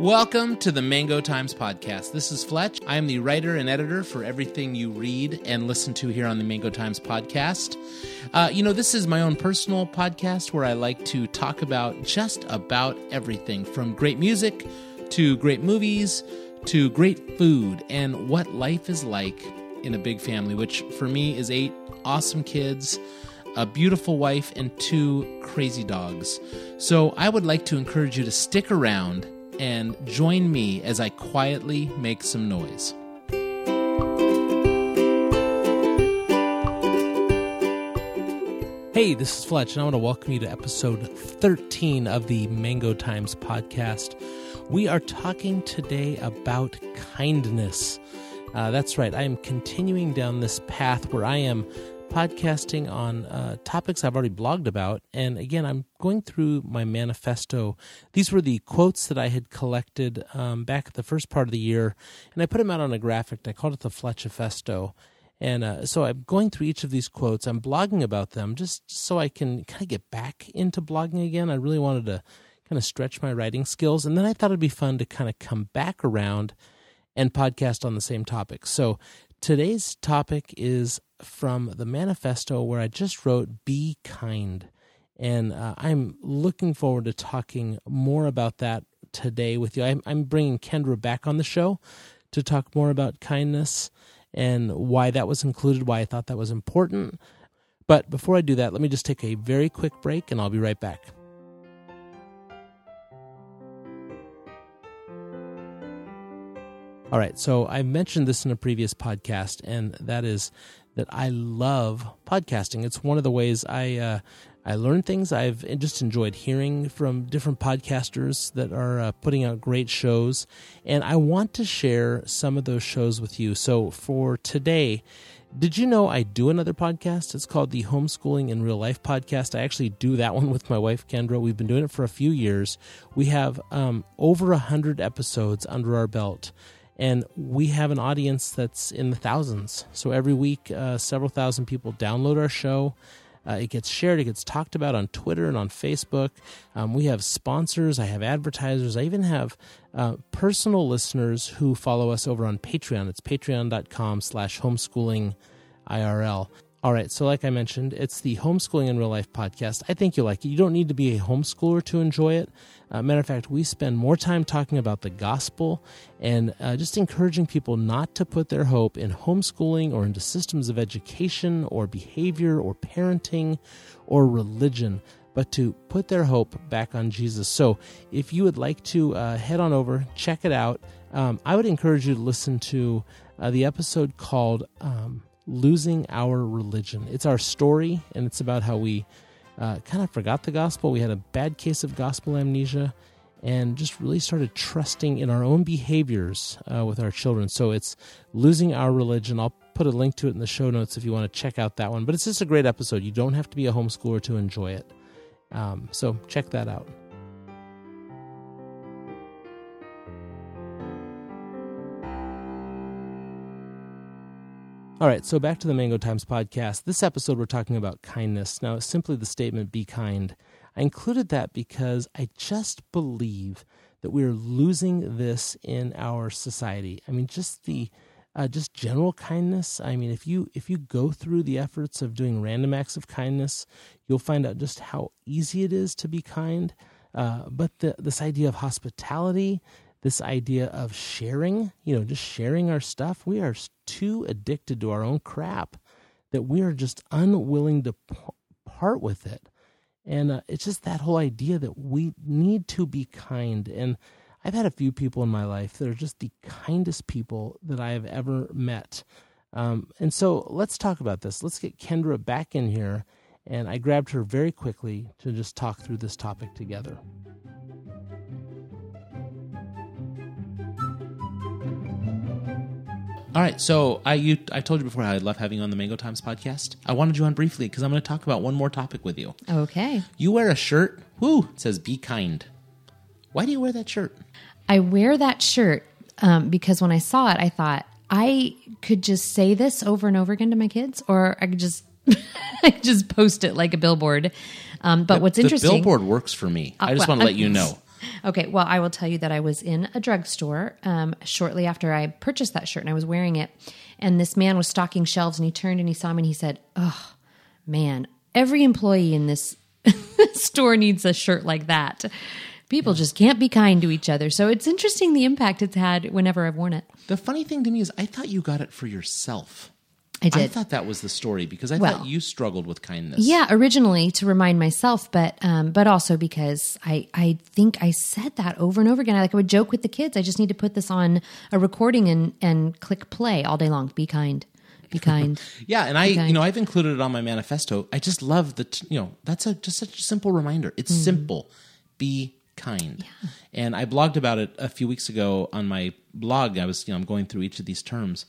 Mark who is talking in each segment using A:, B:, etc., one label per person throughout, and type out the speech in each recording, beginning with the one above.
A: Welcome to the Mango Times Podcast. This is Fletch. I am the writer and editor for everything you read and listen to here on the Mango Times Podcast. Uh, you know, this is my own personal podcast where I like to talk about just about everything from great music to great movies to great food and what life is like in a big family, which for me is eight awesome kids, a beautiful wife, and two crazy dogs. So I would like to encourage you to stick around and join me as I quietly make some noise. Hey, this is Fletch, and I want to welcome you to episode 13 of the Mango Times podcast. We are talking today about kindness. Uh, that's right, I am continuing down this path where I am podcasting on uh, topics I've already blogged about. And again, I'm going through my manifesto. These were the quotes that I had collected um, back at the first part of the year, and I put them out on a graphic. I called it the Fletchifesto. And uh, so I'm going through each of these quotes. I'm blogging about them just so I can kind of get back into blogging again. I really wanted to kind of stretch my writing skills. And then I thought it'd be fun to kind of come back around and podcast on the same topic. So today's topic is from the manifesto where I just wrote Be Kind. And uh, I'm looking forward to talking more about that today with you. I'm, I'm bringing Kendra back on the show to talk more about kindness and why that was included, why I thought that was important. But before I do that, let me just take a very quick break and I'll be right back. All right, so I mentioned this in a previous podcast, and that is that I love podcasting. It's one of the ways I uh, I learn things. I've just enjoyed hearing from different podcasters that are uh, putting out great shows, and I want to share some of those shows with you. So for today, did you know I do another podcast? It's called the Homeschooling in Real Life podcast. I actually do that one with my wife Kendra. We've been doing it for a few years. We have um, over a hundred episodes under our belt and we have an audience that's in the thousands. So every week, uh, several thousand people download our show. Uh, it gets shared, it gets talked about on Twitter and on Facebook. Um, we have sponsors, I have advertisers, I even have uh, personal listeners who follow us over on Patreon. It's patreon.com slash homeschooling IRL. All right, so like I mentioned, it's the Homeschooling in Real Life podcast. I think you'll like it. You don't need to be a homeschooler to enjoy it. Uh, matter of fact, we spend more time talking about the gospel and uh, just encouraging people not to put their hope in homeschooling or into systems of education or behavior or parenting or religion, but to put their hope back on Jesus. So if you would like to uh, head on over, check it out. Um, I would encourage you to listen to uh, the episode called. Um, losing our religion. It's our story, and it's about how we uh, kind of forgot the gospel. We had a bad case of gospel amnesia and just really started trusting in our own behaviors uh, with our children. So it's losing our religion. I'll put a link to it in the show notes if you want to check out that one. But it's just a great episode. You don't have to be a homeschooler to enjoy it. Um, so check that out. All right, so back to the Mango Times podcast. This episode, we're talking about kindness. Now, simply the statement, be kind. I included that because I just believe that we're losing this in our society. I mean, just the uh, just general kindness. I mean, if you if you go through the efforts of doing random acts of kindness, you'll find out just how easy it is to be kind. Uh, but the, this idea of hospitality, this idea of sharing, you know, just sharing our stuff. We are too addicted to our own crap that we are just unwilling to part with it. And uh, it's just that whole idea that we need to be kind. And I've had a few people in my life that are just the kindest people that I have ever met. Um, and so let's talk about this. Let's get Kendra back in here. And I grabbed her very quickly to just talk through this topic together. All right, so I you I told you before how I love having you on the Mango Times podcast. I wanted you on briefly because I'm going to talk about one more topic with you.
B: Okay.
A: You wear a shirt, whoo, it says "Be kind." Why do you wear that shirt?
B: I wear that shirt um, because when I saw it, I thought I could just say this over and over again to my kids, or I could just I just post it like a billboard. Um, but
A: the,
B: what's
A: the
B: interesting,
A: billboard works for me. I just
B: well,
A: want to let you know.
B: Okay, well, I will tell you that I was in a drugstore um, shortly after I purchased that shirt and I was wearing it. And this man was stocking shelves and he turned and he saw me and he said, Oh, man, every employee in this store needs a shirt like that. People just can't be kind to each other. So it's interesting the impact it's had whenever I've worn it.
C: The funny thing to me is, I thought you got it for yourself.
B: I did.
C: I thought that was the story because I
B: Well-
C: thought you struggled with kindness.
B: Yeah, originally to remind myself, but um, but also because I I think I said that over and over again. I like I would joke with the kids. I just need to put this on a recording and and click play all day long. Be kind, be kind.
C: Yeah, and I, you know, I've included it on my manifesto. I just love the, t- you know, that's a just such a simple reminder. It's
B: Mm.
C: simple. Be kind. Yeah. And I blogged about it a few weeks ago on my blog. I was, you know, I'm going through each of these terms.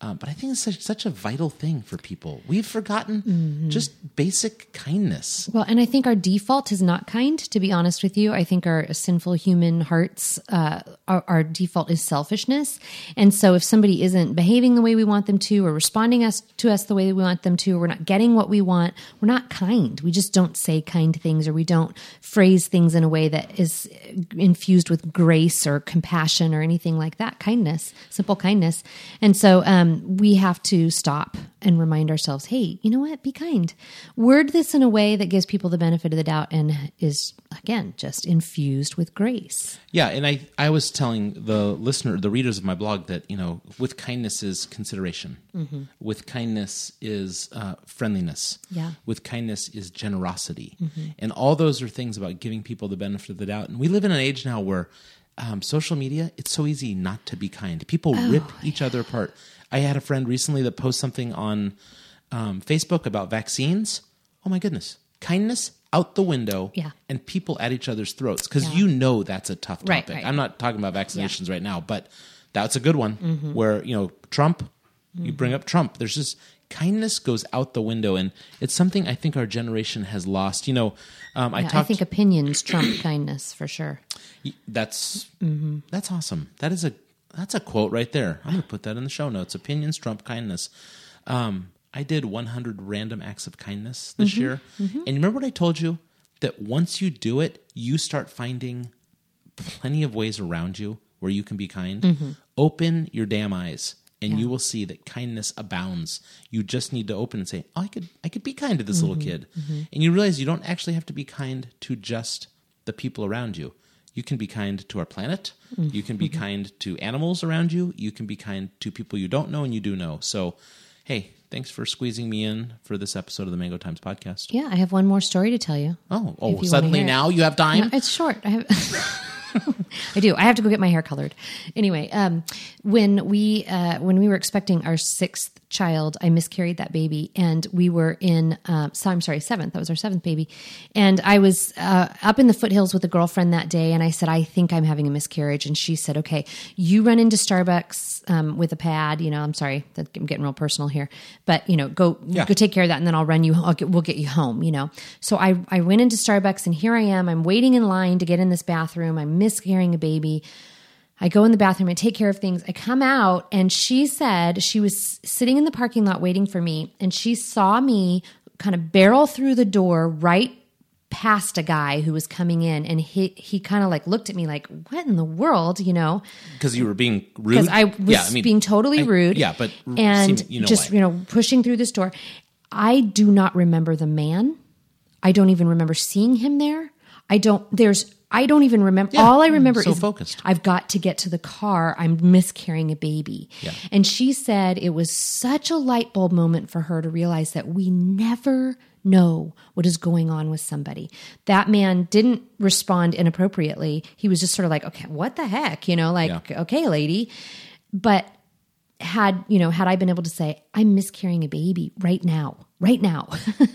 C: Um, but I think it's such, such a vital thing for people. We've forgotten
B: Mm-hmm.
C: just basic kindness.
B: Well, and I think our default is not kind. To be honest with you, I think our sinful human hearts, uh, our, our default is selfishness. And so, if somebody isn't behaving the way we want them to, or responding us to us the way we want them to, or we're not getting what we want, we're not kind. We just don't say kind things, or we don't phrase things in a way that is infused with grace or compassion or anything like that. Kindness, simple kindness. And so, um, Um, we have to stop and remind ourselves, hey, you know what? Be kind. Word this in a way that gives people the benefit of the doubt and is, again, just infused with grace.
C: Yeah, and I, I was telling the listener, the readers of my blog, that you know, with kindness is consideration, mm-hmm. with kindness is uh, friendliness,
B: Yeah.
C: with kindness is generosity, mm-hmm. and all those are things about giving people the benefit of the doubt. And we live in an age now where um, social media, it's so easy not to be kind. People rip each other apart. I had a friend recently that posted something on um, Facebook about vaccines. Oh my goodness, kindness out the window,
B: Yeah.
C: and people at each other's throats because
B: Yeah.
C: you know that's a tough topic.
B: Right, right.
C: I'm not talking about vaccinations right now, but that's a good one where, you know, Trump, you bring up Trump. There's just kindness goes out the window. And it's something I think our generation has lost. You know, um, I
B: Yeah, I
C: talked,
B: think opinions trump kindness for sure.
C: That's, mm-hmm. that's awesome. That is a, that's a quote right there. I'm going to put that in the show notes. Opinions trump kindness. Um, I did 100 random acts of kindness this mm-hmm. year. Mm-hmm. And remember what I told you? That once you do it, you start finding plenty of ways around you where you can be kind. Open your damn eyes and you will see that kindness abounds. You just need to open and say, oh, I could I could be kind to this little kid. And you realize you don't actually have to be kind to just the people around you. You can be kind to our planet. You can be kind to animals around you. You can be kind to people you don't know and you do know. So, hey, thanks for squeezing me in for this episode of the Mango Times podcast.
B: Yeah, I have one more story to tell you.
C: Oh, oh,
B: you
C: suddenly now you have time?
B: No, it's short. I have. I do. I have to go get my hair colored. Anyway, um, when we uh, when we were expecting our sixth child, I miscarried that baby, and we were in. Um, so I'm sorry, seventh. That was our seventh baby, and I was uh, up in the foothills with a girlfriend that day, and I said, "I think I'm having a miscarriage," and she said, "Okay, you run into Starbucks um, with a pad. You know, I'm sorry, that, I'm getting real personal here, but you know, go
C: Yeah.
B: go take care of that, and then I'll run you. I'll get, we'll get you home. You know." So I I went into Starbucks, and here I am. I'm waiting in line to get in this bathroom. I'm miscarrying a baby. I go in the bathroom, I take care of things. I come out, and she said she was sitting in the parking lot waiting for me, and she saw me kind of barrel through the door right past a guy who was coming in, and he he kind of like looked at me like, "What in the world?" You know,
C: Because you were being rude.
B: because I was
C: Yeah, mean,
B: being totally
C: I-
B: rude.
C: Yeah, but
B: and
C: seem- you know
B: just
C: why.
B: you know pushing through this door. I do not remember the man. I don't even remember seeing him there. I don't. There's. I don't even remember.
C: Yeah,
B: all I remember
C: so
B: is
C: focused.
B: I've got to get to the car. I'm miscarrying a baby.
C: Yeah.
B: And she said it was such a light bulb moment for her to realize that we never know what is going on with somebody. That man didn't respond inappropriately. He was just sort of like, okay, what the heck? You know, like,
C: Yeah.
B: okay, lady. But had you know had i been able to say i'm miscarrying a baby right now right now.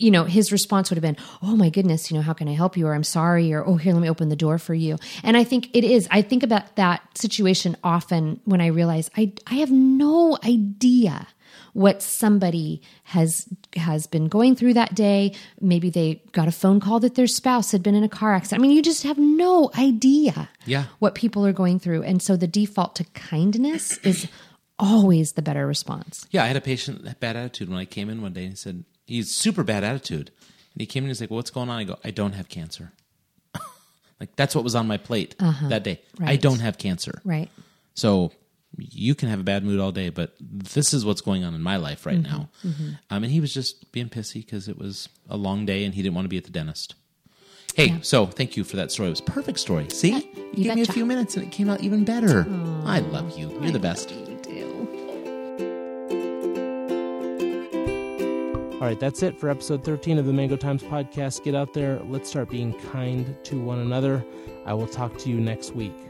B: You know his response would have been oh my goodness you know how can i help you? or i'm sorry or oh here let me open the door for you. And i think it is. I think about that situation often when i realize i i have no idea what somebody has has been going through that day. Maybe they got a phone call that their spouse had been in a car accident. I mean you just have no idea
C: Yeah.
B: what people are going through. And so the default to kindness is always the better response
C: Yeah, I had a patient that bad attitude when I came in one day and he said, he's super bad attitude. And he came in and he's like, well, what's going on? I go, I don't have cancer. Like that's what was on my plate that day. I don't have cancer.
B: Right.
C: So you can have a bad mood all day, but this is what's going on in my life right
B: Mm-hmm.
C: now. Um, and he was just being pissy because it was a long day and he didn't want to be at the dentist. Hey, so thank you for that story. It was a perfect story. See, you,
B: you
C: gave me a few minutes and it came out even better. I love you. You're the best. All right, that's it for episode 13 of the Mango Times podcast. Get out there. Let's start being kind to one another. I will talk to you next week.